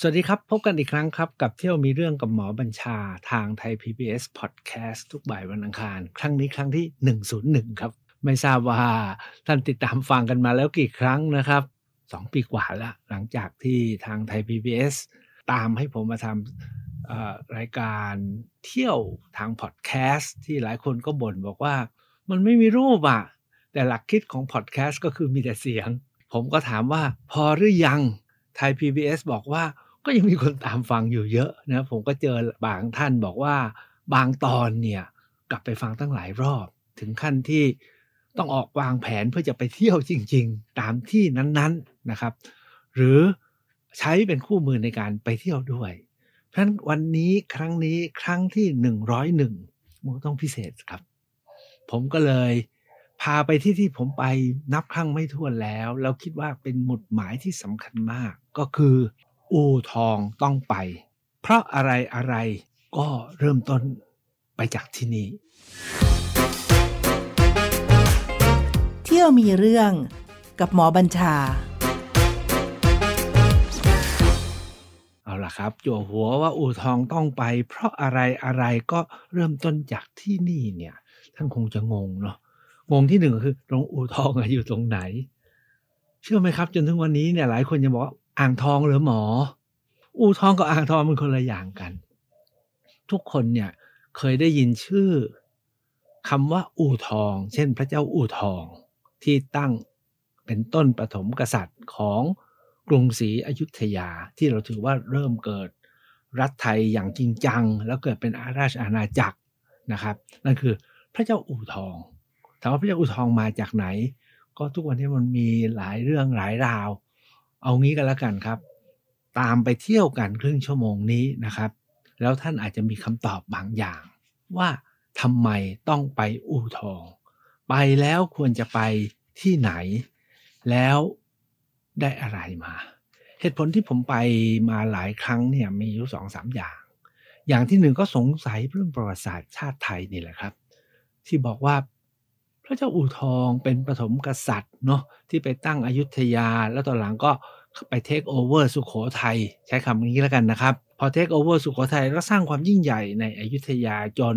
สวัสดีครับ พบกันอีกครั้งครับกับเที่ยวมีเรื่องกับหมอบัญชาทางไทย PBS Podcast ทุกบ่ายวันอังคาร ครั้งนี้ครั้งที่ 101 ครับ ไม่ทราบว่าท่านติดตามฟังกันมาแล้วกี่ครั้งนะครับ 2 ปีกว่าแล้วหลังจากที่ทางไทย PBS ตามให้ผมมาทำรายการเที่ยวทางพอดแคสต์ที่หลายคนก็บ่นบอกว่ามันไม่มีรูปอะแต่หลักคิดของพอดแคสต์ก็คือมีแต่เสียง ผมก็ถามว่าพอหรือยังไทย PBS บอกว่า ก็ยังมีคนตามฟังอยู่เยอะนะผมก็เจอบางท่านบอกว่าบางตอนเนี่ยกลับไปฟังตั้งหลายรอบ ถึงขั้นที่ต้องออกวางแผนเพื่อจะไปเที่ยวจริง ๆ ตามที่นั้นๆนะครับ หรือใช้เป็นคู่มือในการไปเที่ยวด้วย เพราะฉะนั้นวันนี้ครั้งนี้ครั้งที่101มันต้องพิเศษครับ ผมก็เลยพาไปที่ที่ผมไปนับครั้งไม่ถ้วนแล้วแล้วคิดว่าเป็นหมุดหมายที่สำคัญมาก ก็คือ อู่ทองต้องไป เพราะอะไรอะไรก็เริ่มต้นไปจากที่นี่ เที่ยวมีเรื่องกับหมอบัญชา เอาล่ะครับจั่วหัวว่าอู่ทองต้องไป เพราะอะไรอะไรก็เริ่มต้นจากที่นี่เนี่ย ท่านคงจะงงเนาะงงที่หนึ่งคือตรงอู่ทองอยู่ตรงไหน เชื่อไหมครับ จนถึงวันนี้เนี่ยหลายคนยังบอกว่า อ่างทองหรือหมอ อู่ทองกับอ่างทองมันคนละอย่างกัน ทุกคนเนี่ยเคยได้ยินชื่อคำว่าอู่ทอง เช่น พระเจ้าอู่ทองที่ตั้งเป็นต้นปฐมกษัตริย์ของกรุงศรีอยุธยาที่เราถือว่าเริ่มเกิดรัฐไทยอย่างจริงจัง แล้วเกิดเป็นอาราชอาณาจักรนะครับ นั่นคือพระเจ้าอู่ทองถามว่าพระเจ้าอู่ทองมาจากไหน ก็ทุกวันนี้มันมีหลายเรื่องหลายราว เอางี้กันแล้วกันครับ ตามไปเที่ยวกันครึ่งชั่วโมงนี้นะครับ แล้วท่านอาจจะมีคำตอบบางอย่าง ว่าทำไมต้องไปอู่ทอง ไปแล้วควรจะไปที่ไหน แล้วได้อะไรมา เหตุผลที่ผมไปมาหลายครั้งเนี่ยมีอยู่สองสามอย่าง อย่างที่หนึ่งก็สงสัยเรื่องประวัติศาสตร์ชาติไทยนี่แหละครับ ที่บอกว่า ระเจ้าอู่ทองเป็นปฐมกษัตริย์เนาะที่ไปตั้งอยุธยา แล้วตอนหลังก็ไปเทคโอเวอร์สุขโขทัยใช้คำนี้แล้วกันนะครับ พอเทคโอเวอร์สุขโขทัยก็สร้างความยิ่งใหญ่ในอยุธยาจน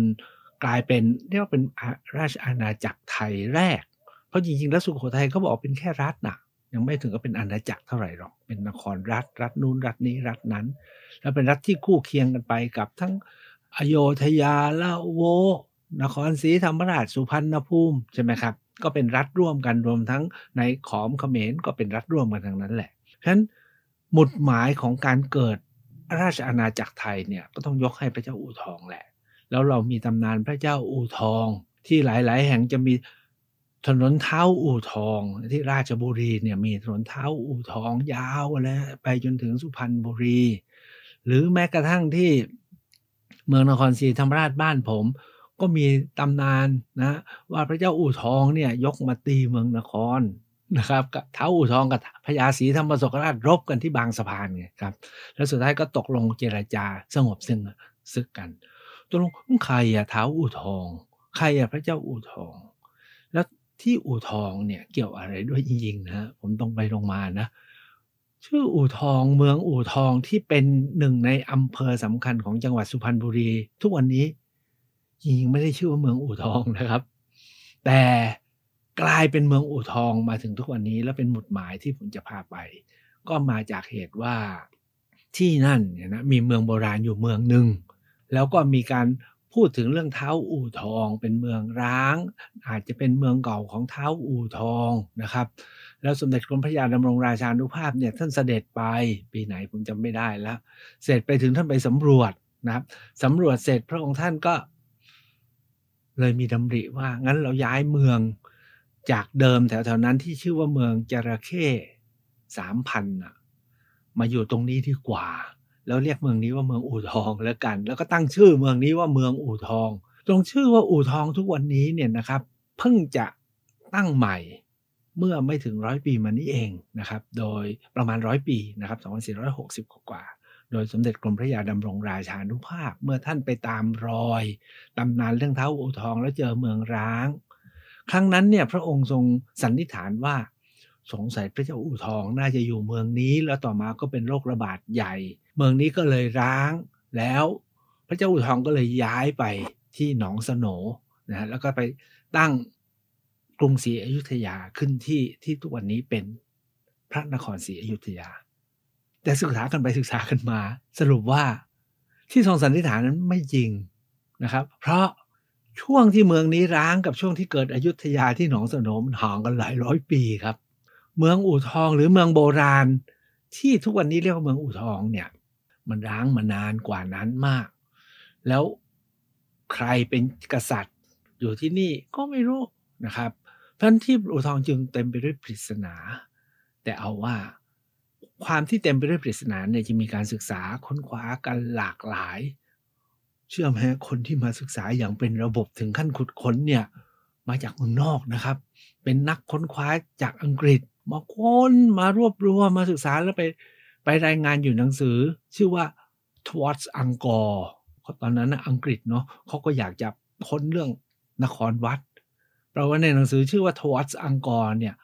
กลายเป็นเรียกว่าเป็นราชอาณาจักรไทยแรก เพราะจริงๆ แล้วสุขโขทัยเขาบอกเป็นแค่รัฐนะยังไม่ถึงกับเป็นอาณาจักรเท่าไหร่หรอกเป็นนครรัฐ รัฐนู้นรัฐนี้รัฐนั้น แล้วเป็นรัฐที่คู่เคียงกันไปกับทั้งอโยธยาละโว นครศรีธรรมราชสุพรรณภูมิใช่ไหมครับก็เป็นรัฐร่วมกันรวมทั้งในขอมเขมรก็เป็นรัฐร่วมกันทั้งนั้นแหละฉะนั้นหมุดหมายของการเกิดราชอาณาจักรไทยเนี่ยก็ต้องยกให้พระเจ้าอู่ทองแหละ แล้วเรามีตำนานพระเจ้าอู่ทอง ที่หลาย ๆ แห่งจะมีถนนเท้าอู่ทอง ที่ราชบุรีเนี่ยมีถนนเท้าอู่ทองยาวแล้วไปจนถึงสุพรรณบุรี หรือแม้กระทั่งที่เมืองนครศรีธรรมราชบ้านผม ก็มีตำนานนะว่าพระเจ้าอู่ทองเนี่ยยกมาตีเมืองนครนะครับกับเท้าอู่ทองกับพญาศรีธรรมศกราชรบกันที่บางสะพานไงครับแล้วสุดท้ายก็ตกลงเจรจาสงบซึ่งซึกกันตกลงใครอะเท้าอู่ทอง ใครอะพระเจ้าอู่ทอง แล้วที่อู่ทองเนี่ยเกี่ยวอะไรด้วยจริงๆนะผมต้องไปลงมานะชื่ออู่ทองเมืองอู่ทองที่เป็นหนึ่งในอำเภอสำคัญของจังหวัดสุพรรณบุรี ทุกวันนี้ จริงๆไม่ได้ชื่อว่าเมืองอู่ทองนะครับ แต่กลายเป็นเมืองอู่ทองมาถึงทุกวันนี้ และเป็นหมุดหมายที่ผมจะพาไป ก็มาจากเหตุว่าที่นั่นเนี่ยนะมีเมืองโบราณอยู่เมืองหนึ่งแล้วก็มีการพูดถึงเรื่องเท้าอู่ทอง เป็นเมืองร้าง อาจจะเป็นเมืองเก่าของเท้าอู่ทองนะครับ แล้วสมเด็จกรมพระยาดำรงราชานุภาพเนี่ยท่านเสด็จไปปีไหนผมจำไม่ได้แล้ว เสร็จไปถึงท่านไปสำรวจนะครับสำรวจเสร็จพระองค์ท่านก็ เลยมีดำริว่างั้นเราย้ายเมืองจากเดิมแถวๆนั้นที่ชื่อว่าเมืองจระเข้สามพันอะมาอยู่ตรงนี้ดีกว่า แล้วเรียกเมืองนี้ว่าเมืองอู่ทองแล้วกัน แล้วก็ตั้งชื่อเมืองนี้ว่าเมืองอู่ทอง ตรงชื่อว่าอู่ทองทุกวันนี้เนี่ยนะครับ เพิ่งจะตั้งใหม่เมื่อไม่ถึงร้อยปีมานี้เองนะครับ โดยประมาณร้อยปีนะครับ 2460 กว่า โดยสมเด็จกรมพระยาดำรงราชานุภาพ เมื่อท่านไปตามรอยตำนานเรื่องเท้าอู่ทองแล้วเจอเมืองร้าง ครั้งนั้นเนี่ยพระองค์ทรงสันนิษฐานว่า สงสัยพระเจ้าอู่ทองน่าจะอยู่เมืองนี้ แล้วต่อมาก็เป็นโรคระบาดใหญ่ เมืองนี้ก็เลยร้างแล้วพระเจ้าอู่ทองก็เลยย้ายไปที่หนองสโหนนะแล้วก็ไปตั้งกรุงศรีอยุธยาขึ้นที่ที่ทุกวันนี้เป็นพระนครศรีอยุธยา แต่ศึกษากันไปศึกษากันมา สรุปว่าที่ทรงสันนิษฐานนั้นไม่จริงนะครับ เพราะช่วงที่เมืองนี้ร้างกับช่วงที่เกิดอยุธยาที่หนองสนมห่างกันหลายร้อยปีครับ เมืองอู่ทองหรือเมืองโบราณ ที่ทุกวันนี้เรียกว่าเมืองอู่ทองเนี่ย มันร้างมานานกว่านั้นมาก แล้วใครเป็นกษัตริย์อยู่ที่นี่ก็ไม่รู้นะครับเพราะที่อู่ทองจึงเต็มไปด้วยปริศนา แต่เอาว่า ความที่เต็มไปด้วยปริศนาเนี่ยจะมีการศึกษาค้นคว้ากันหลากหลาย เชื่อไหมคนที่มาศึกษาอย่างเป็นระบบถึงขั้นขุดค้นเนี่ยมาจากเมืองนอกนะครับ เป็นนักค้นคว้าจากอังกฤษมาค้นมารวบรวมมาศึกษาแล้วไปไปรายงานอยู่หนังสือ ชื่อว่า Towards Angkor ตอนนั้นนะอังกฤษเนาะเขาก็อยากจะค้นเรื่องนครวัดแปลว่าในหนังสือชื่อว่า Towards Angkor เนี่ย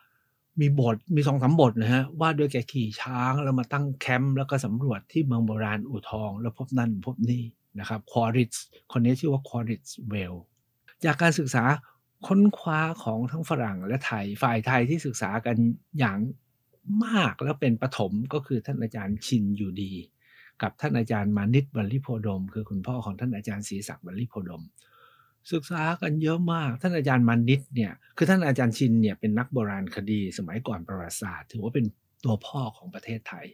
มีบทมีสองสามบทนะฮะว่าด้วยแกขี่ช้างแล้วมาตั้งแคมป์แล้วก็สำรวจที่เมืองโบราณอู่ทอง แล้วพบนั่นพบนี่นะครับควอริตช์คนนี้ชื่อว่าควอริตช์เวลส์จากการศึกษาค้นคว้าของทั้งฝรั่งและไทยฝ่ายไทยที่ศึกษากันอย่างมากแล้วเป็นปฐมก็คือท่านอาจารย์ชินอยู่ดี กับท่านอาจารย์มานิตวัลลิโภดม คือคุณพ่อของท่านอาจารย์ศรีศักดิ์บัลลิโพดม ศึกษากันเยอะมาก ท่านอาจารย์มานิตเนี่ยคือท่านอาจารย์ชินเนี่ยเป็นนักโบราณคดี สมัยก่อนประวัติศาสตร์ ถือว่าเป็นตัวพ่อของประเทศไทย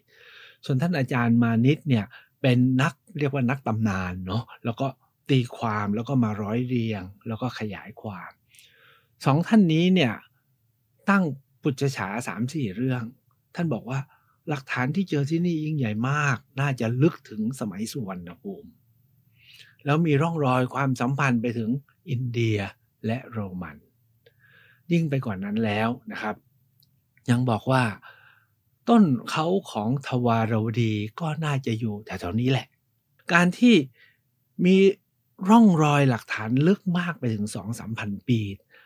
ส่วนท่านอาจารย์มานิตเนี่ยเป็นนักเรียกว่านักตำนานเนาะแล้วก็ตีความแล้วก็มาร้อยเรียง แล้วก็ขยายความสองท่านนี้เนี่ยตั้งปุจฉาสามสี่เรื่อง ท่านบอกว่าหลักฐานที่เจอที่นี่ยิ่งใหญ่มาก น่าจะลึกถึงสมัยสุวรรณภูมิ แล้วมีร่องรอยความสัมพันธ์ไปถึงอินเดียและโรมัน ยิ่งไปกว่านนั้นแล้วนะครับ ยังบอกว่าต้นเขาของทวารวดีก็น่าจะอยู่แถวๆนี้แหละ การที่มีร่องรอยหลักฐานลึกมากไปถึงสองสามพันปี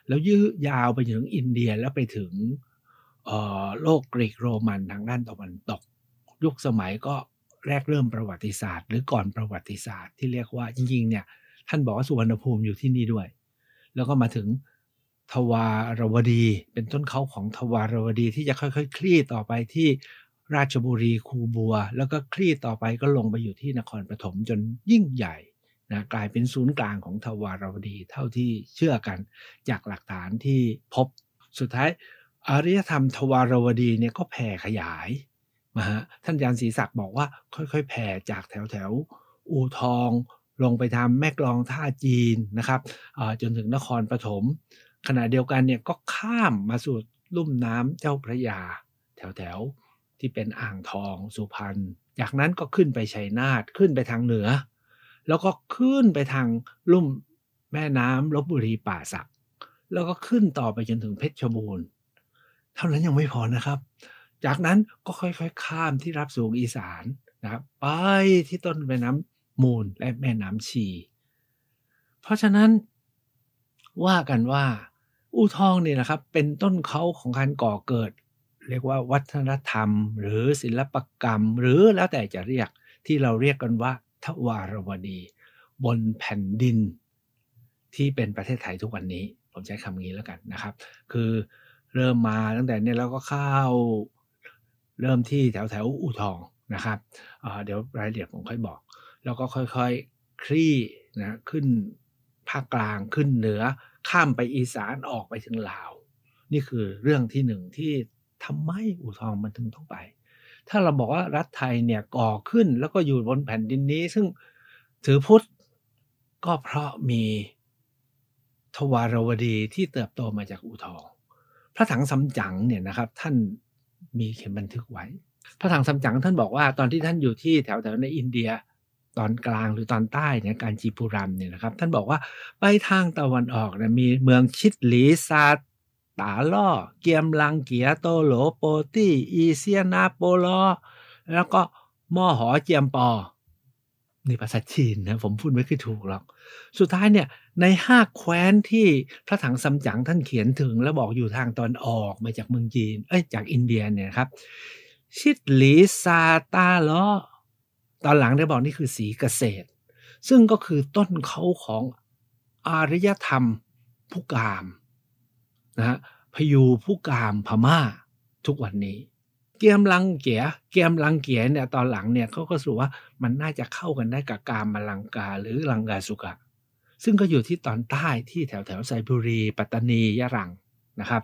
แล้วยืดยาวไปถึงอินเดียแล้วไปถึงโลกกรีกโรมันทางด้านตะวันตก ยุคสมัยก็ แรกเริ่มประวัติศาสตร์ หรือก่อนประวัติศาสตร์ที่เรียกว่าจริงๆเนี่ย ท่านบอกว่าสุวรรณภูมิอยู่ที่นี่ด้วย แล้วก็มาถึงทวารวดี เป็นต้นเขาของทวารวดีที่จะค่อยๆ คลี่ต่อไปที่ราชบุรีคูบัว แล้วก็คลี่ต่อไปก็ลงไปอยู่ที่นครปฐมจนยิ่งใหญ่นะกลายเป็นศูนย์กลางของทวารวดีเท่าที่เชื่อกันจากหลักฐานที่พบ สุดท้ายอารยธรรมทวารวดีเนี่ยก็แผ่ขยาย มาฮะท่านอาจารย์ศรีศักดิ์บอกว่าค่อยๆ แผ่จากแถวแถวอูทองลงไปทำแม่กลองท่าจีนนะครับจนถึงนครปฐมขณะเดียวกันเนี่ยก็ข้ามมาสู่ลุ่มน้ำเจ้าพระยา แถวแถวที่เป็นอ่างทองสุพรรณจากนั้นก็ขึ้นไปชัยนาทขึ้นไปทางเหนือ แล้วก็ขึ้นไปทางลุ่มแม่น้ำลบบุรีป่าสัก แล้วก็ขึ้นต่อไปจนถึงเพชรบูรณ์ เท่านั้นยังไม่พอนะครับ จากนั้นก็ค่อยๆ ข้ามที่รับสูงอีสานนะครับไปที่ต้นแม่น้ำมูลและแม่น้ำชี เพราะฉะนั้นว่ากันว่า อู่ทองนี่นะครับ เป็นต้นเขาของการก่อเกิด เรียกว่าวัฒนธรรม หรือศิลปกรรม หรือแล้วแต่จะเรียกที่เราเรียกกันว่า ทวารวดี บนแผ่นดิน ที่เป็นประเทศไทยทุกวันนี้ ผมใช้คำนี้แล้วกันนะครับ คือเริ่มมาตั้งแต่เนี้แล้วก็เข้า เริ่มที่แถวแถวอู่ทองนะครับเดี๋ยวรายละเอียดผมค่อยบอก แล้วก็ค่อยๆคลี่นะขึ้นภาคกลางขึ้นเหนือข้ามไปอีสานออกไปถึงลาว นี่คือเรื่องที่หนึ่งที่ทำไมอู่ทองมันถึงต้องไป ถ้าเราบอกว่ารัฐไทยเนี่ยก่อขึ้นแล้วก็อยู่บนแผ่นดินนี้ ซึ่งถือพุทธก็เพราะมีทวารวดีที่เติบโตมาจากอู่ทอง พระถังสำจั๋งเนี่ยนะครับท่าน มีเขียนบันทึกไว้ พระถังซัมจั๋งท่านบอกว่าตอนที่ท่านอยู่ที่แถวแถวในอินเดียตอนกลางหรือตอนใต้เนี่ยการจีปุรัมเนี่ยนะครับ ท่านบอกว่าไปทางตะวันออกเนี่ยมีเมืองชิดหลีซาตาล่อ เกียมลังเกียโตโหลโปตี้อีเซียนาโปลอแล้วก็ม่อหอเจียมปอ นี่ภาษาจีนนะผมพูดไม่ค่อยถูกหรอก สุดท้ายเนี่ยในห้าแคว้นที่พระถังซัมจั๋งท่านเขียนถึง แล้วบอกอยู่ทางตอนออกมาจากเมืองจีน เอ้ยจากอินเดียเนี่ยครับ ชิดหลีซาตาล้อตอนหลังได้บอกนี่คือสีเกษตร ซึ่งก็คือต้นเขาของอารยธรรมผู้กามนะฮะพยูผู้กามพม่าทุกวันนี้ เกียมลังเกียเกียมลังเกียเนี่ยตอนหลังเนี่ยเขาก็สูว่ามันน่าจะเข้ากันได้กับกามมาลังกาหรือลังกาสุกะ ซึ่งก็อยู่ที่ตอนใต้ที่แถวแถวไซบุรี ปัตตานียะรังนะครับ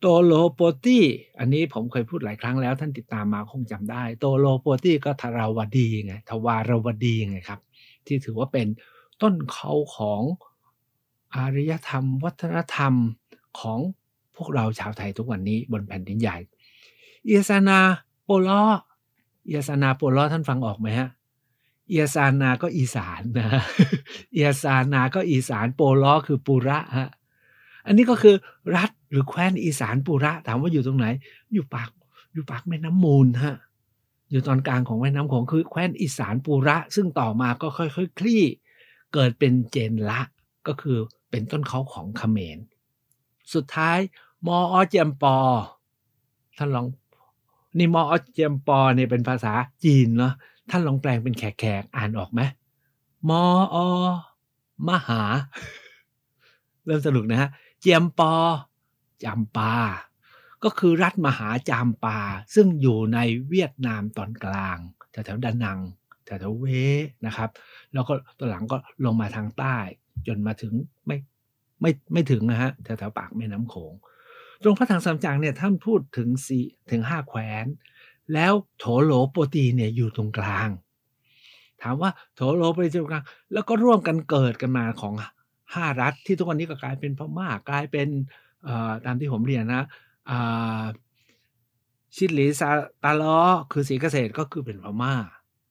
โตโลโปตี้อันนี้ผมเคยพูดหลายครั้งแล้วท่านติดตามมาคงจำได้ โตโลโปตี้ก็ทราวดีไงทวารวดีไงครับ ที่ถือว่าเป็นต้นเขาของอารยธรรม วัฒนธรรมของพวกเราชาวไทยทุกวันนี้บนแผ่นดินใหญ่ เอียซานาโปลอเอียซานาโปลอท่านฟังออกไหมฮะเอียซานาก็อีสานนะเอียซานาก็อีสานโปลอคือปุระฮะอันนี้ก็คือรัฐหรือแคว้นอีสานปุระถามว่าอยู่ตรงไหน อยู่ปากอยู่ปากแม่น้ำมูลฮะอยู่ตอนกลางของแม่น้ำของคือแคว้นอีสานปุระ ซึ่งต่อมาก็ค่อยๆคคลี่ เกิดเป็นเจนละก็คือเป็นต้นเขาของเขมร สุดท้ายมออเจมปอท่านลอง นี่มออเจมปอเนี่ยเป็นภาษาจีนเนาะท่านลองแปลงเป็นแขกๆอ่านออกไหมมออมหา เริ่มสนุกนะฮะ เจียมปอจำปา ก็คือรัฐมหาจามปา ซึ่งอยู่ในเวียดนามตอนกลางแถวๆดานังแถวๆเวนะครับ แล้วก็ตอนหลังก็ลงมาทางใต้ จนมาถึงไม่ไม่ไม่ถึงนะฮะแถวๆปากแม่น้ำโขง ตรงพระถังซัมจั๋งเนี่ยท่านพูดถึงสี่ถึงห้าแคว้นแล้วโถโหลโปรตีเนี่ยอยู่ตรงกลาง ถามว่าโถโหลโปรตีตรงกลาง แล้วก็ร่วมกันเกิดกันมาของห้ารัฐที่ทุกวันนี้ก็กลายเป็นพม่ากลายเป็นตามที่ผมเรียนนะชิดหลีซาตาล้อคือสีเกษตรก็คือเป็นพม่า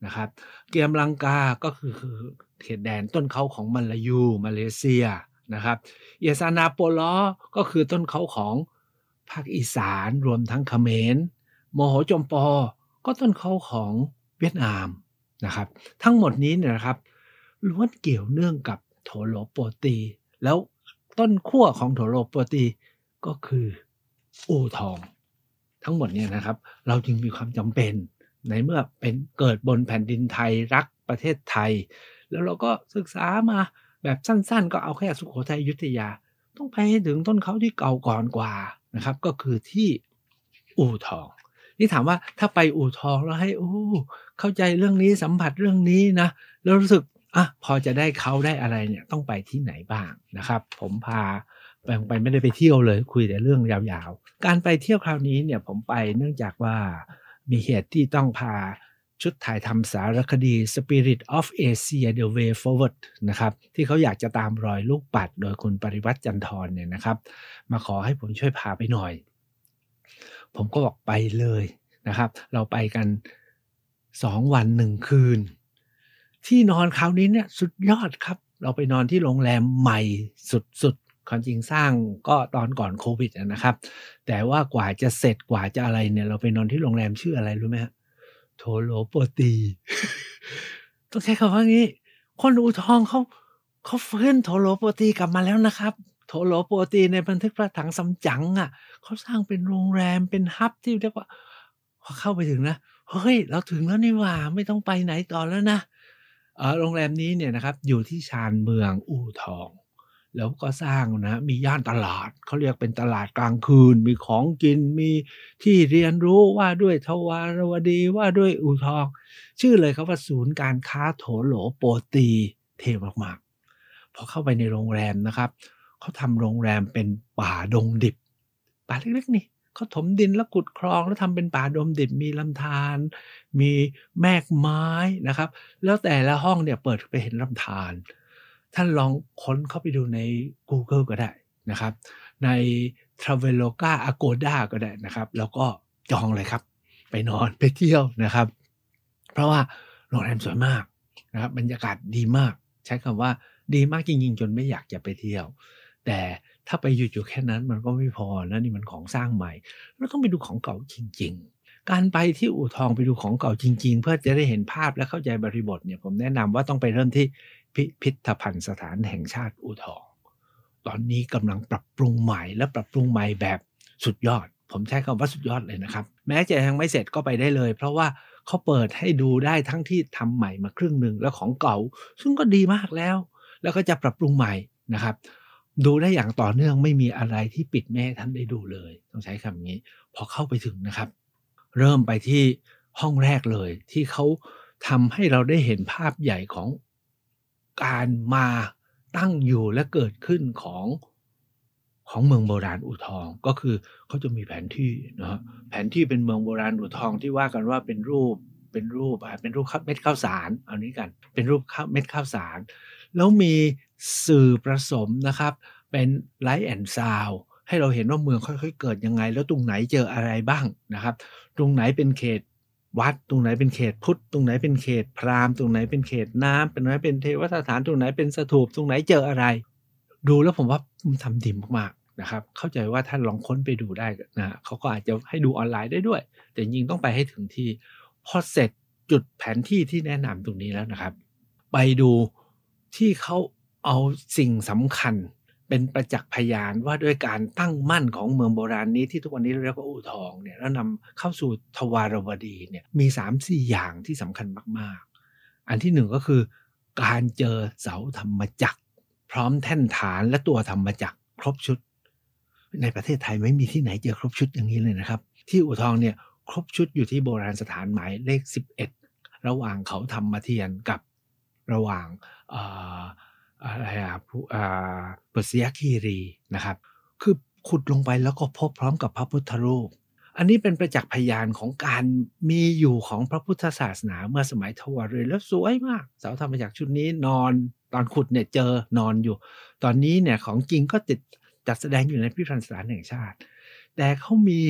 นะครับ เกียมลังกาก็คือเขตแดนต้นเขาของมาลายูมาเลเซียนะครับเยซานาโปลอก็คือต้นเขาของ ภาคอีสานรวมทั้งเขมรโมโหจมปอ ก็ต้นเขาของเวียดนามนะครับ ทั้งหมดนี้เนี่ยนะครับล้วนเกี่ยวเนื่องกับโถโลโปตี แล้วต้นขั้วของโถโลโปตีก็คืออู่ทอง ทั้งหมดเนี่ยนะครับ เราจึงมีความจำเป็นในเมื่อเป็นเกิดบนแผ่นดินไทยรักประเทศไทย แล้วเราก็ศึกษามาแบบสั้นๆ ก็เอาแค่สุโขทัยยุธยา ต้องไปถึงต้นเขาที่เก่าก่อนกว่า นะครับ ก็คือที่อู่ทอง นี่ถามว่าถ้าไปอู่ทองแล้วให้โอ้เข้าใจเรื่องนี้สัมผัสเรื่องนี้นะแล้วรู้สึกอะพอจะได้เขาได้อะไรเนี่ยต้องไปที่ไหนบ้างนะครับ ผมพาไปไม่ได้ไปเที่ยวเลยคุยแต่เรื่องยาวๆ การไปเที่ยวคราวนี้เนี่ยผมไปเนื่องจากว่ามีเหตุที่ต้องพา ชุดถ่ายทำสารคดี Spirit of Asia The Way Forward นะครับที่เขาอยากจะตามรอยลูกปัด โดยคุณปริวัติจันทร์เนี่ยนะครับ มาขอให้ผมช่วยพาไปหน่อย ผมก็บอกไปเลยนะครับ เราไปกันสองวันหนึ่งคืน ที่นอนคราวนี้เนี่ยสุดยอดครับ เราไปนอนที่โรงแรมใหม่สุดๆความจริงสร้างก็ตอนก่อนโควิดนะครับ แต่ว่ากว่าจะเสร็จกว่าจะอะไรเนี่ย เราไปนอนที่โรงแรมชื่ออะไรรู้ไหมฮะ โทโลโปตี ต้องใช้คำว่างี้ คนอูทองเขาเขาฟื้นโทโลโปตีกลับมาแล้วนะครับ โทโลโปตีในบันทึกพระถังสำจังอะเขาสร้างเป็นโรงแรมเป็นฮับที่เรียกว่าพอเข้าไปถึงนะเฮ้ย เราถึงแล้วนี่ว่าไม่ต้องไปไหนต่อแล้วนะโรงแรมนี้เนี่ยนะครับ อยู่ที่ชานเมืองอู่ทอง แล้วก็สร้างนะมีย่านตลาดเขาเรียกเป็นตลาดกลางคืน มีของกินมีที่เรียนรู้ว่าด้วยทวารวดีว่าด้วยอูทอง ชื่อเลยครับว่าศูนย์การค้าโถโหลโปตีเทมากๆพอเข้าไปในโรงแรมนะครับเขาทำโรงแรมเป็นป่าดงดิบ ป่าเล็กๆนี่เขาถมดินแล้วขุดคลองแล้วทำเป็นป่าดงดิบมีลำธารมีแมกไม้นะครับ แล้วแต่ละห้องเนี่ยเปิดไปเห็นลำธาร ท่านลองค้นเข้าไปดูใน Google ก็ได้นะครับ ใน Traveloka Agoda ก็ได้นะครับ แล้วก็จองเลยครับ ไปนอนไปเที่ยวนะครับ เพราะว่าโรงแรมสวยมากนะครับบรรยากาศดีมาก ใช้คำว่าดีมากจริง ๆ จนไม่อยากจะไปเที่ยว แต่ถ้าไปอยู่ๆแค่นั้นมันก็ไม่พอนะนี่มันของสร้างใหม่เราต้องไปดูของเก่าจริง ๆการไปที่อู่ทองไปดูของเก่าจริง ๆ เพื่อจะได้เห็นภาพและเข้าใจบริบทเนี่ยผมแนะนำว่าต้องไปเริ่มที่ พิพิธภัณฑ์สถานแห่งชาติอู่ทอง ตอนนี้กำลังปรับปรุงใหม่และปรับปรุงใหม่แบบสุดยอด ผมใช้คำว่าสุดยอดเลยนะครับ แม้จะยังไม่เสร็จก็ไปได้เลย เพราะว่าเขาเปิดให้ดูได้ทั้งที่ทำใหม่มาครึ่งหนึ่งแล้วของเก่า ซึ่งก็ดีมากแล้ว แล้วก็จะปรับปรุงใหม่นะครับ ดูได้อย่างต่อเนื่องไม่มีอะไรที่ปิดไม่ให้ท่านได้ดูเลย ต้องใช้คำนี้ พอเข้าไปถึงนะครับ เริ่มไปที่ห้องแรกเลยที่เขาทำให้เราได้เห็นภาพใหญ่ของ การมาตั้งอยู่และเกิดขึ้นของของเมืองโบราณอู่ทองก็คือเขาจะมีแผนที่นะฮะแผนที่เป็นเมืองโบราณอู่ทองที่ว่ากันว่าเป็นรูปเป็นรูปอ่าเป็นรูปเม็ดข้าวสารเอานี้กัน เป็นรูปเม็ดข้าวสาร แล้วมีสื่อผสมนะครับ เป็น light and sound ให้เราเห็นว่าเมืองค่อยๆเกิดยังไง แล้วตรงไหนเจออะไรบ้างนะครับ ตรงไหนเป็นเขต วัดตรงไหนเป็นเขตพุทธตรงไหนเป็นเขตพราหมณ์ตรงไหนเป็นเขตน้ำตรงไหนเป็นเทวสถานตรงไหนเป็นสถูปตรงไหนเจออะไร ดูแล้วผมว่ามันทำดีมากๆนะครับ เข้าใจว่าท่านลองค้นไปดูได้นะเขาก็อาจจะให้ดูออนไลน์ได้ด้วย แต่จริงต้องไปให้ถึงที่พอเสร็จจุดแผนที่ที่แนะนำตรงนี้แล้วนะครับ ไปดูที่เขาเอาสิ่งสำคัญ เป็นประจักษ์พยานว่าด้วยการตั้งมั่นของเมืองโบราณนี้ที่ทุกวันนี้เรียกว่าอู่ทองเนี่ยแล้วนำเข้าสู่ทวารวดีเนี่ยมี3ามสี่อย่างที่สำคัญมาก ๆ อันที่หนึ่งก็คือการเจอเสาธรรมจักร พร้อมแท่นฐานและตัวธรรมจักรครบชุด ในประเทศไทยไม่มีที่ไหนเจอครบชุดอย่างนี้เลยนะครับ ที่อู่ทองเนี่ยครบชุดอยู่ที่โบราณสถานหมายเลข 11 ระหว่างเขาธรรมเทียนกับระหว่าง อะไรอะผู้อ่าปุษยคีรีนะครับ คือขุดลงไปแล้วก็พบพร้อมกับพระพุทธรูป อันนี้เป็นประจักษ์พยานของการมีอยู่ของพระพุทธศาสนาเมื่อสมัยทวารแล้วสวยมากเสาธรรมจักรชุดนี้นอนตอนขุดเนี่ยเจอนอนอยู่ ตอนนี้เนี่ยของจริงก็จะจัดแสดงอยู่ในพิพิธภัณฑ์สถานแห่งชาติ แต่เขามี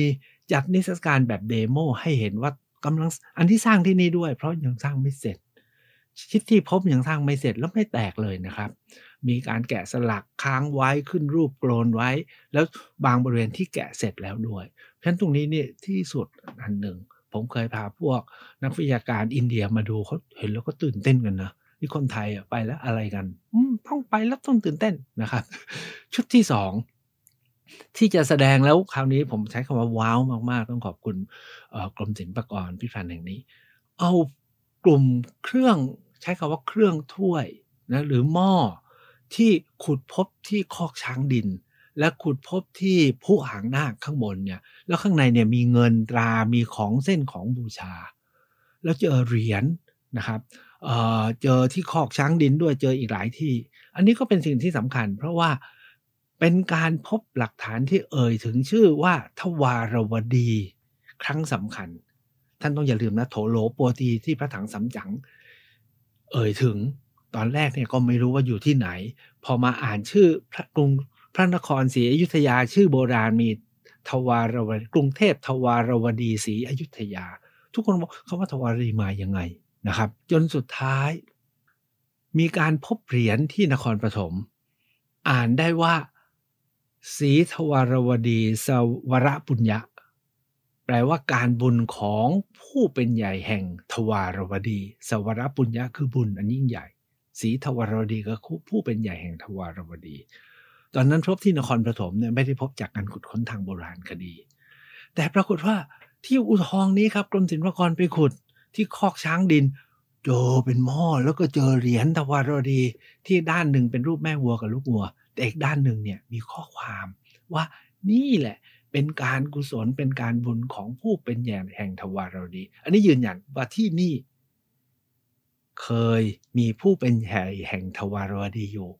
จัดนิทรรศการแบบเดโมให้เห็นว่ากำลังอันที่สร้างที่นี่ด้วย เพราะยังสร้างไม่เสร็จ ชิดที่พบยังสร้างไม่เสร็จแล้วไม่แตกเลยนะครับ มีการแกะสลักค้างไว้ขึ้นรูปโกลนไว้ แล้วบางบริเวณที่แกะเสร็จแล้วด้วย เพราะฉะนั้นตรงนี้เนี่ยที่สุดอันหนึ่ง ผมเคยพาพวกนักวิทยาการอินเดียมาดูเขาเห็นแล้วก็ตื่นเต้นกันนะที่คนไทยไปแล้วอะไรกันต้องไปแล้วต้องตื่นเต้นนะครับ ชุดที่สองที่จะแสดงแล้วคราวนี้ผมใช้คำว่าว้าวมาก ๆ ต้องขอบคุณกรมศิลปากรพิพิธภัณฑ์แห่งนี้ เอา กลุ่มเครื่องใช้คำว่าเครื่องถ้วยนะหรือหม้อที่ขุดพบที่คอกช้างดิน และขุดพบที่ผู้หางนาคข้างบนเนี่ยแล้วข้างในเนี่ยมีเงินตรามีของเส้นของบูชา แล้วเจอเหรียญนะครับเเจอที่คอกช้างดินด้วยเจออีกหลายที่ อันนี้ก็เป็นสิ่งที่สำคัญ เพราะว่าเป็นการพบหลักฐานที่เอ่ยถึงชื่อว่าทวารวดีครั้งสำคัญ ท่านต้องอย่าลืมนะโถโหลโปตีที่พระถังสำจัง เอ่ยถึงตอนแรกเนี่ยก็ไม่รู้ว่าอยู่ที่ไหน พอมาอ่านชื่อพระกรุงพระนครศรีอยุธยาชื่อโบราณมีทวารวดีกรุงเทพทวารวดีศรีอยุธยา ทุกคนบอกคำว่าทวารีมายังไงนะครับ จนสุดท้าย มีการพบเหรียญที่นครปฐมอ่านได้ว่าศรีทวารวดีสวรปุญญะ แปลว่าการบุญของผู้เป็นใหญ่แห่งทวารวดี สวรปุญญะคือบุญอันยิ่งใหญ่ศรีทวารวดีก็ผู้เป็นใหญ่แห่งทวารวดี ตอนนั้นพบที่นครปฐมเนี่ยไม่ได้พบจากการขุดค้นทางโบราณคดี แต่ปรากฏว่าที่อุทองนี้ครับกรมศิลปากรไปขุดที่คอกช้างดิน เจอเป็นหม้อแล้วก็เจอเหรียญทวารวดี ที่ด้านหนึ่งเป็นรูปแม่วัวกับลูกวัว แต่อีกด้านหนึ่งเนี่ยมีข้อความว่านี่แหละ เป็นการกุศลเป็นการบุญของผู้เป็นใหญ่แห่งทวารวดี อันนี้ยืนยันว่าที่นี่ เคยมีผู้เป็นใหญ่แห่งทวารวดีอยู่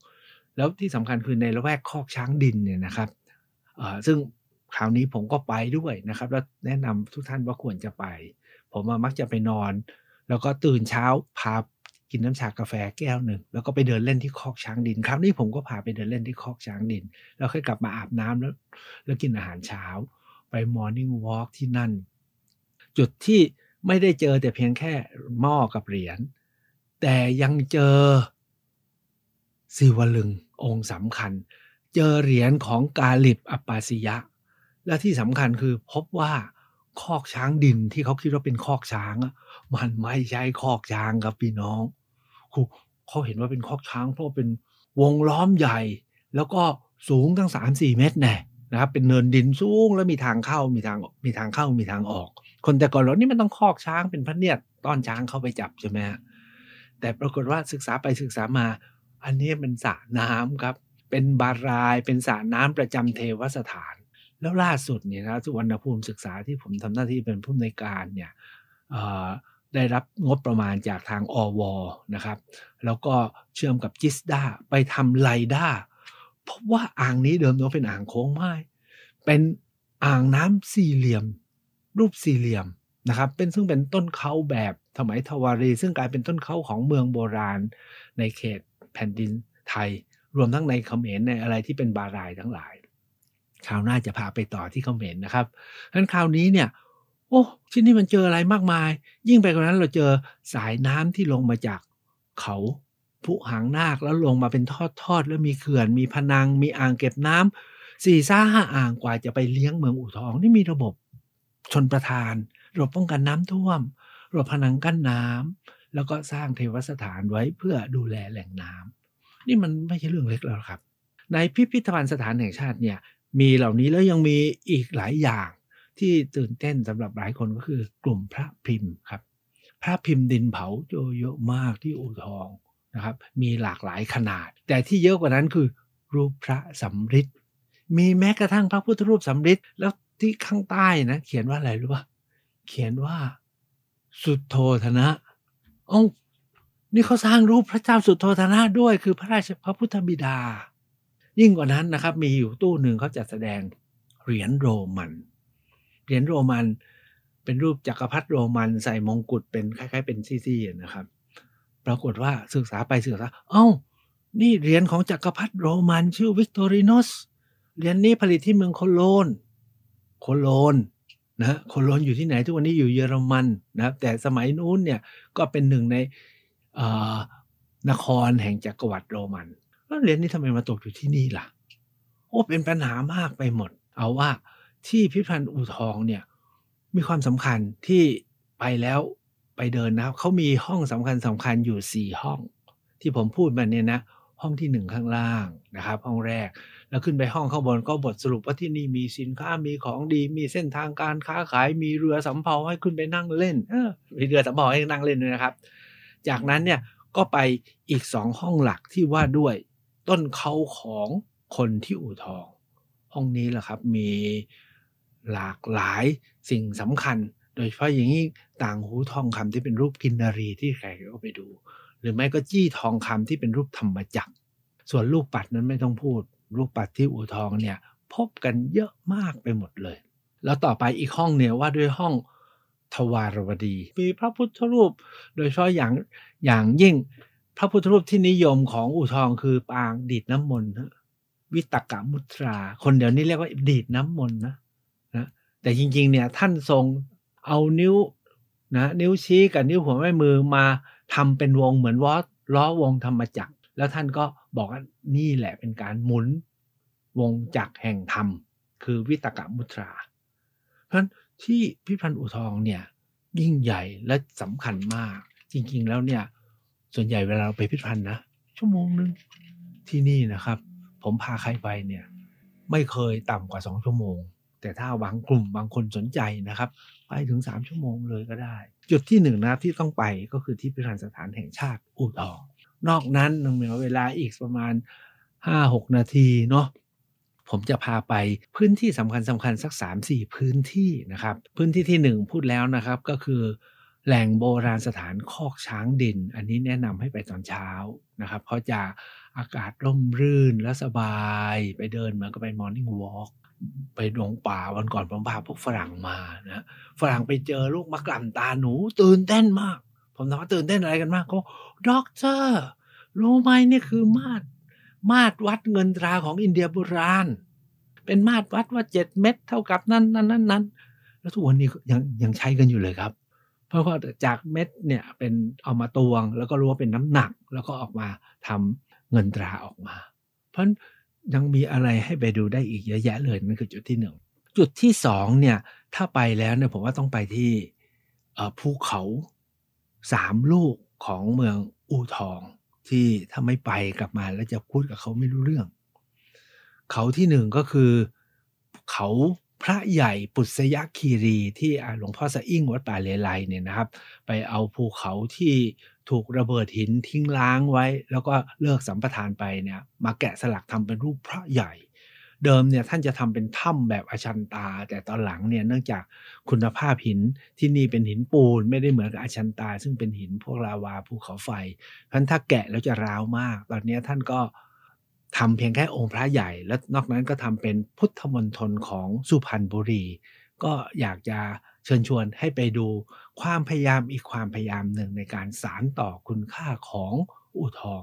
แล้วที่สำคัญคือในละแวกคอกช้างดินเนี่ยนะครับซึ่งคราวนี้ผมก็ไปด้วยนะครับ แล้วแนะนำทุกท่านว่าควรจะไป ผมมักจะไปนอน แล้วก็ตื่นเช้าพา กินน้ำชากาแฟแก้วหนึ่งแล้วก็ไปเดินเล่นที่คอกช้างดินคราวนี้ผมก็พาไปเดินเล่นที่คอกช้างดิน แล้วค่อยกลับมาอาบน้ำแล้ว แล้วกินอาหารเช้า ไปมอร์นิ่งวอล์กที่นั่น จุดที่ไม่ได้เจอแต่เพียงแค่หม้อกับเหรียญแต่ยังเจอสิวลึงองค์สำคัญ เจอเหรียญของกาลิบอปปาสิยะ และที่สำคัญคือพบว่าคอกช้างดินที่เขาคิดว่าเป็นคอกช้าง มันไม่ใช่คอกช้างครับพี่น้อง คือเขาเห็นว่าเป็นคอกช้างเพราะเป็นวงล้อมใหญ่ แล้วก็สูงตั้งสามสี่เมตรแน่นะครับเป็นเนินดินสูงแล้วมีทางเข้ามีทางมีทางเข้ามีทางออก คนแต่ก่อนเรานี่มันต้องคอกช้างเป็นพระเนียดต้อนช้างเข้าไปจับใช่ไหมฮะแต่ปรากฏว่าศึกษาไปศึกษามา อันนี้เป็นสระน้ำครับ เป็นบารายเป็นสระน้ำประจำเทวสถาน แล้วล่าสุดเนี่ยนะสุวรรณภูมิศึกษาที่ผมทำหน้าที่เป็นผู้อำนการเนี่ย ได้รับงบประมาณจากทางอวนะครับ แล้วก็เชื่อมกับจิสดาไปทำไลด้าเพราะว่าอ่างนี้เดิมน้องเป็นอ่างโค้งไม้เป็นอ่างน้ำสี่เหลี่ยม รูปสี่เหลี่ยมนะครับ เป็นซึ่งเป็นต้นเขาแบบสมัยทวารี ซึ่งกลายเป็นต้นเขาของเมืองโบราณ ในเขตแผ่นดินไทย รวมทั้งในเขมรในอะไรที่เป็นบารายทั้งหลายคราวหน้าจะพาไปต่อที่เขมรนะครับฉะนั้นคราวนี้เนี่ย โอ้ที่นี่มันเจออะไรมากมาย ยิ่งไปกว่านั้นเราเจอสายน้ำที่ลงมาจากเขาผู้หางนาคแล้วลงมาเป็นทอดทอดแล้วมีเขื่อนมีพนัง มีอ่างเก็บน้ำสี่ซ่าห้าอ่างกว่าจะไปเลี้ยงเมืองอู่ทองนี่มีระบบชนประทาน ระบบป้องกันน้ำท่วม ระบบพนังกั้นน้ำแล้วก็สร้างเทวสถานไว้เพื่อดูแลแหล่งน้ำนี่มันไม่ใช่เรื่องเล็กแล้วครับ ในพิพิธภัณฑ์สถานแห่งชาติเนี่ยมีเหล่านี้แล้วยังมีอีกหลายอย่าง ที่ตื่นเต้นสำหรับหลายคนก็คือกลุ่มพระพิมพ์ครับ พระพิมพ์ดินเผาเยอะมากที่อู่ทองนะครับ มีหลากหลายขนาด แต่ที่เยอะกว่านั้นคือ รูปพระสำริดมีแม้กระทั่งพระพุทธรูปสำริดแล้วที่ข้างใต้นะเขียนว่าอะไรรู้ป่ะเขียนว่าสุดโทธนะอ๋อนี่เขาสร้างรูปพระเจ้าสุดโทธนะด้วย คือพระราชพระพุทธบิดา ยิ่งกว่านั้นนะครับ มีอยู่ตู้หนึ่งเขาจัดแสดงเหรียญโรมัน เหรียญโรมันเป็นรูปจักรพรรดิโรมันใส่มงกุฎเป็นคล้าย ๆ เป็นซี่ๆนะครับ ปรากฏว่าศึกษาไปศึกษา เอ้า นี่เหรียญของจักรพรรดิโรมันชื่อวิกตอรินุสเหรียญนี้ผลิตที่เมืองโคโลญ โคโลญนะโคโลญอยู่ที่ไหนทุกวันนี้อยู่เยอรมันนะครับ แต่สมัยนู้นเนี่ยก็เป็นหนึ่งในนครแห่งจักรวรรดิโรมันแล้วเหรียญนี้ทำไมมาตกอยู่ที่นี่ล่ะ โอ้เป็นปัญหามากไปหมด เอาว่า ที่พิพิธภัณฑ์อู่ทองเนี่ยมีความสำคัญที่ไปแล้วไปเดินนะเขามีห้องสำคัญสำคัญอยู่สี่ห้อง ที่ผมพูดมาเนี่ยนะห้องที่หนึ่งข้างล่างนะครับ ห้องแรกแล้วขึ้นไปห้องข้างบนก็บทสรุปว่าที่นี่มีสินค้ามีของดี มีเส้นทางการค้าขายมีเรือสำเภาให้ขึ้นไปนั่งเล่นเออมีเรือสำเภาให้นั่งเล่นด้วยนะครับ จากนั้นเนี่ยก็ไปอีกสองห้องหลักที่ว่าด้วยต้นเขาของคนที่อู่ทอง ห้องนี้แหละครับมี หลากหลายสิ่งสำคัญ โดยเฉพาะอย่างนี้ต่างหูทองคำที่เป็นรูปกินนารีที่ใครก็ไปดู หรือไม่ก็จี้ทองคำที่เป็นรูปธรรมจักร ส่วนลูกปัดนั้นไม่ต้องพูด ลูกปัดที่อู่ทองเนี่ยพบกันเยอะมากไปหมดเลย แล้วต่อไปอีกห้องเนี่ยว่าด้วยห้องทวารวดี มีพระพุทธรูป โดยเฉพาะอย่างอย่างยิ่งพระพุทธรูปที่นิยมของอู่ทองคือปางดีดน้ำมนต์วิตกะมุตรา คนเดี๋ยวนี้เรียกว่าดีดน้ำมนต์นะนะ แต่จริงๆ เนี่ยท่านทรงเอานิ้วนะนิ้วชี้กับนิ้วหัวแม่มือมาทำเป็นวงเหมือนวอล้อวงธรรมจักร แล้วท่านก็บอกว่านี่แหละเป็นการหมุนวงจักรแห่งธรรม คือวิตกมุตรา เพราะฉะนั้นที่พิพันธ์อุทองเนี่ยยิ่งใหญ่และสำคัญมาก จริง ๆ แล้วเนี่ยส่วนใหญ่เวลาเราไปพิพันธ์นะชั่วโมงนึงที่นี่นะครับ ผมพาใครไปเนี่ย ไม่เคยต่ำกว่าสองชั่วโมง แต่ถ้าบางกลุ่มบางคนสนใจนะครับ ไปถึง 3 ชั่วโมงเลยก็ได้ จุดที่หนึ่งนะที่ต้องไปก็คือที่พิพิธภัณฑ์สถานแห่งชาติอู่ทอง นอกนั้นนึงมีเวลาอีกประมาณ 5-6 นาทีเนาะผมจะพาไปพื้นที่สำคัญสำคัญสัก 3-4 พื้นที่นะครับ พื้นที่ที่ 1 พูดแล้วนะครับก็คือแหล่งโบราณสถานคอกช้างดิน อันนี้แนะนำให้ไปตอนเช้านะครับ เพราะจะอากาศร่มรื่นและสบาย ไปเดินเหมือนกับไป morning walk ไปหลงป่าวันก่อนผมพาพวกฝรั่งมานะฝรั่งไปเจอลูกมะกล่ำตาหนู ตื่นเต้นมาก ผมถามว่าตื่นเต้นอะไรกันมากเขาด็อกเตอร์รู้ไหมนี่คือมาตรมาตรวัดเงินตราของอินเดียโบราณ เป็นมาตรวัดว่าเจ็ดเม็ดเท่ากับนั้นนั้นนั้นนั้นแล้วทุกวันนี้ยังยังใช้กันอยู่เลยครับ เพราะว่าจากเม็ดเนี่ยเป็นเอามาตวง แล้วก็รู้ว่าเป็นน้ำหนัก แล้วก็ออกมาทำเงินตราออกมา เพราะ ยังมีอะไรให้ไปดูได้อีกเยอะแยะเลยนั่นคือจุดที่หนึ่งจุดที่สองเนี่ยถ้าไปแล้วเนี่ยผมว่าต้องไปที่ภูเขาสามลูกของเมืองอูทอง ที่ถ้าไม่ไปกลับมาแล้วจะพูดกับเขาไม่รู้เรื่อง เขาที่หนึ่งก็คือเขา พระใหญ่ปุษยคีรีที่หลวงพ่อสะอิ่งวัดป่าเลไลเนี่ยนะครับ ไปเอาภูเขาที่ถูกระเบิดหินทิ้งล้างไว้ แล้วก็เลิกสัมปทานไปเนี่ยมาแกะสลักทำเป็นรูปพระใหญ่ เดิมเนี่ยท่านจะทำเป็นถ้ำแบบอชันตา แต่ตอนหลังเนี่ยเนื่องจากคุณภาพหินที่นี่เป็นหินปูน ไม่ได้เหมือนกับอชันตา ซึ่งเป็นหินพวกลาวาภูเขาไฟเพราะถ้าแกะแล้วจะร้าวมาก ตอนนี้ท่านก็ ทำเพียงแค่องค์พระใหญ่ แล้วนอกนั้นก็ทำเป็นพุทธมณฑลของสุพรรณบุรี ก็อยากจะเชิญชวนให้ไปดูความพยายามอีกความพยายามหนึ่งในการสารต่อคุณค่าของอู่ทอง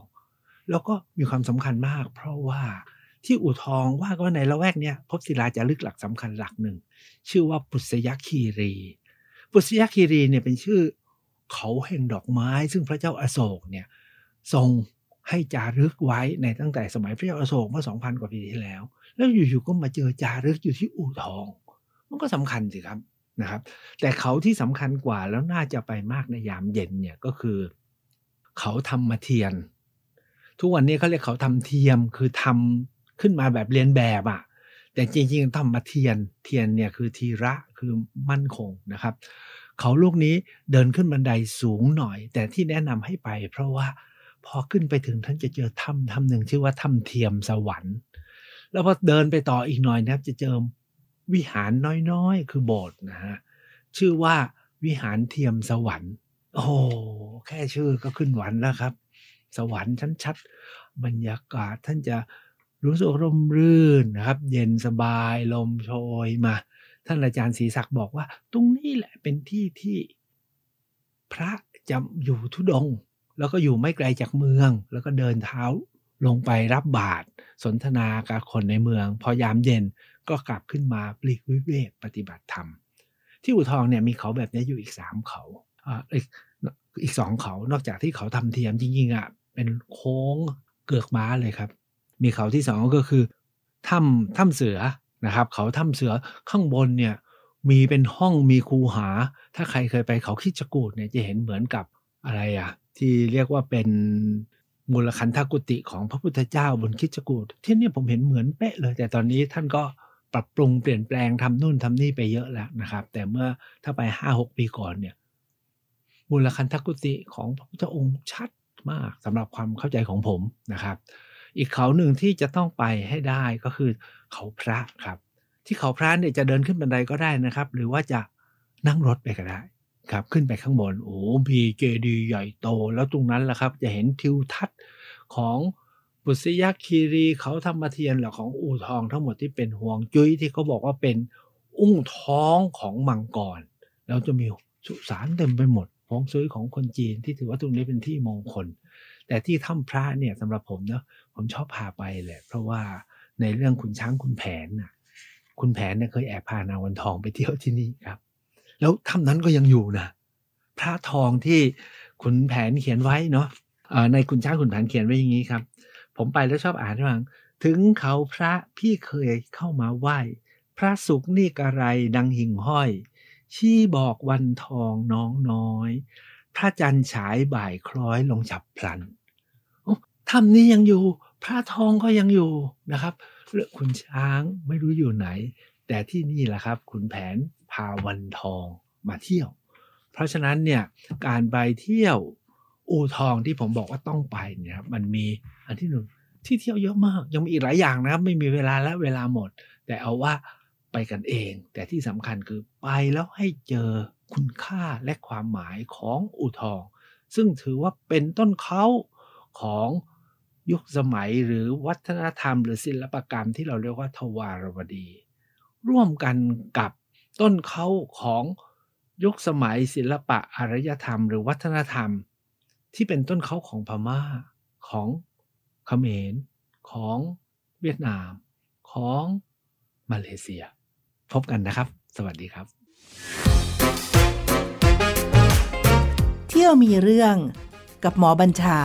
แล้วก็มีความสำคัญมาก เพราะว่าที่อู่ทองว่าก็ในละแวกเนี้ยพบศิลาจารึกหลักสำคัญหลักหนึ่ง ชื่อว่าปุษยคีรีปุษยคีรีเนี่ยเป็นชื่อเขาแห่งดอกไม้ ซึ่งพระเจ้าอาโศกเนี่ยทรง ให้จารึกไว้ในตั้งแต่สมัยพระเจ้าอโศกเมื่อ2,000กว่าปีที่แล้ว แล้วอยู่ๆก็มาเจอจารึกอยู่ที่อู่ทอง มันก็สำคัญสิครับนะครับ แต่เขาที่สำคัญกว่าแล้วน่าจะไปมากในยามเย็นเนี่ยก็คือ เขาทำมาเทียน ทุกวันนี้เขาเรียกเขาทำเทียมคือทำขึ้นมาแบบเรียนแบบอะ่ะแต่จริงๆทำมาเทียนเทียนเนี่ยคือทีระคือมั่นคงนะครับ เขาลูกนี้เดินขึ้นบันไดสูงหน่อย แต่ที่แนะนำให้ไปเพราะว่า พอขึ้นไปถึงท่านจะเจอถ้ำถ้ำหนึ่งชื่อว่าถ้ำเทียมสวรรค์ แล้วพอเดินไปต่ออีกหน่อยนะครับ จะเจอวิหารน้อยๆ คือโบสถ์นะฮะชื่อว่าวิหารเทียมสวรรค์ โอ้แค่ชื่อก็ขึ้นหวันแล้วครับ สวรรค์ชั้นชัดบรรยากาศท่านจะรู้สึกร่มรื่นนะครับ เย็นสบายลมโชยมา ท่านอาจารย์ศรีศักดิ์บอกว่า ตรงนี้แหละเป็นที่ที่พระจะอยู่ทุดง แล้วก็อยู่ไม่ไกลจากเมือง แล้วก็เดินเท้าลงไปรับบาตรสนทนากับคนในเมือง พอยามเย็นก็กลับขึ้นมาปลีกวิเวกปฏิบัติธรรม ที่อุทองเนี่ยมีเขาแบบนี้อยู่อีกสามเขาอ่าอีกอีกสองเขานอกจากที่เขาทำเทียมจริงๆอะเป็นโค้งเกือกม้าเลยครับ มีเขาที่สองก็คือถ้ำถ้ำเสือนะครับ เขาถ้ำเสือข้างบนเนี่ยมีเป็นห้องมีคูหา ถ้าใครเคยไปเขาคิดจกูดเนี่ยจะเห็นเหมือนกับอะไรอะ ที่เรียกว่าเป็นมูลคันธกุติของพระพุทธเจ้าบนคิจกูดที่นี่ผมเห็นเหมือนเป๊ะเลย แต่ตอนนี้ท่านก็ปรับปรุงเปลี่ยนแปลงทำนู่นทำนี่ไปเยอะแล้วนะครับ แต่เมื่อถ้าไปห้าหกปีก่อนเนี่ย มูลคันธกุติของพระพุทธองค์ชัดมากสำหรับความเข้าใจของผมนะครับ อีกเขาหนึ่งที่จะต้องไปให้ได้ก็คือเขาพระครับ ที่เขาพระเนี่ยจะเดินขึ้นบันไดก็ได้นะครับ หรือว่าจะนั่งรถไปก็ได้ ครับขึ้นไปข้างบนโอ้มีเจดีย์ใหญ่โต แล้วตรงนั้นแหละครับ จะเห็นทิวทัศน์ของบุษยคีรีเขาธรรมเทียนหรือของอู่ทองทั้งหมดที่เป็นห่วงจุ้ยที่เขาบอกว่าเป็นอุ้งท้องของมังกรแล้วจะมีสุสานเต็มไปหมดห้องซุยของคนจีนที่ถือว่าตรงนี้เป็นที่มงคล แต่ที่ถ้ำพระเนี่ยสำหรับผมเนาะผมชอบพาไปแหละเพราะว่าในเรื่องคุณช้างคุณแผนน่ะคุณแผนเนี่ยเคยแอบพานางวันทองไปเที่ยวที่นี่ครับ แล้วถ้ำนั้นก็ยังอยู่นะพระทองที่ขุนแผนเขียนไว้เนาะในคุณช้างขุนแผนเขียนไว้อย่างนี้ครับ ผมไปแล้วชอบอ่านว่าถึงเขาพระพี่เคยเข้ามาไหว้ พระสุกนี่กระไรดังหิ่งห้อย ชี้บอกวันทองน้องน้อย พระจันทร์ฉายบ่ายคล้อยลงฉับพลันถ้ำนี้ยังอยู่ พระทองก็ยังอยู่นะครับเรื่องคุณช้างไม่รู้อยู่ไหน แต่ที่นี่แหละครับขุนแผน พาวันทองมาเที่ยว เพราะฉะนั้นเนี่ยการไปเที่ยวอู่ทองที่ผมบอกว่าต้องไปเนี่ยมันมีอันที่หนึ่งที่เที่ยวเยอะมาก ยังมีอีกหลายอย่างนะครับ ไม่มีเวลาและเวลาหมด แต่เอาว่าไปกันเอง แต่ที่สำคัญคือไปแล้วให้เจอคุณค่าและความหมายของอู่ทอง ซึ่งถือว่าเป็นต้นเขาของยุคสมัยหรือวัฒนธรรม หรือศิลปกรรมที่เราเรียกว่าทวารวดี ร่วมกันกับ ต้นเขาของยุคสมัยศิลปะอารยธรรม หรือวัฒนธรรม ที่เป็นต้นเขาของพมา่า ของเขมร ของเวียดนาม ของมาเลเซีย พบกันนะครับ สวัสดีครับ เที่ยวมีเรื่องกับหมอบัญชา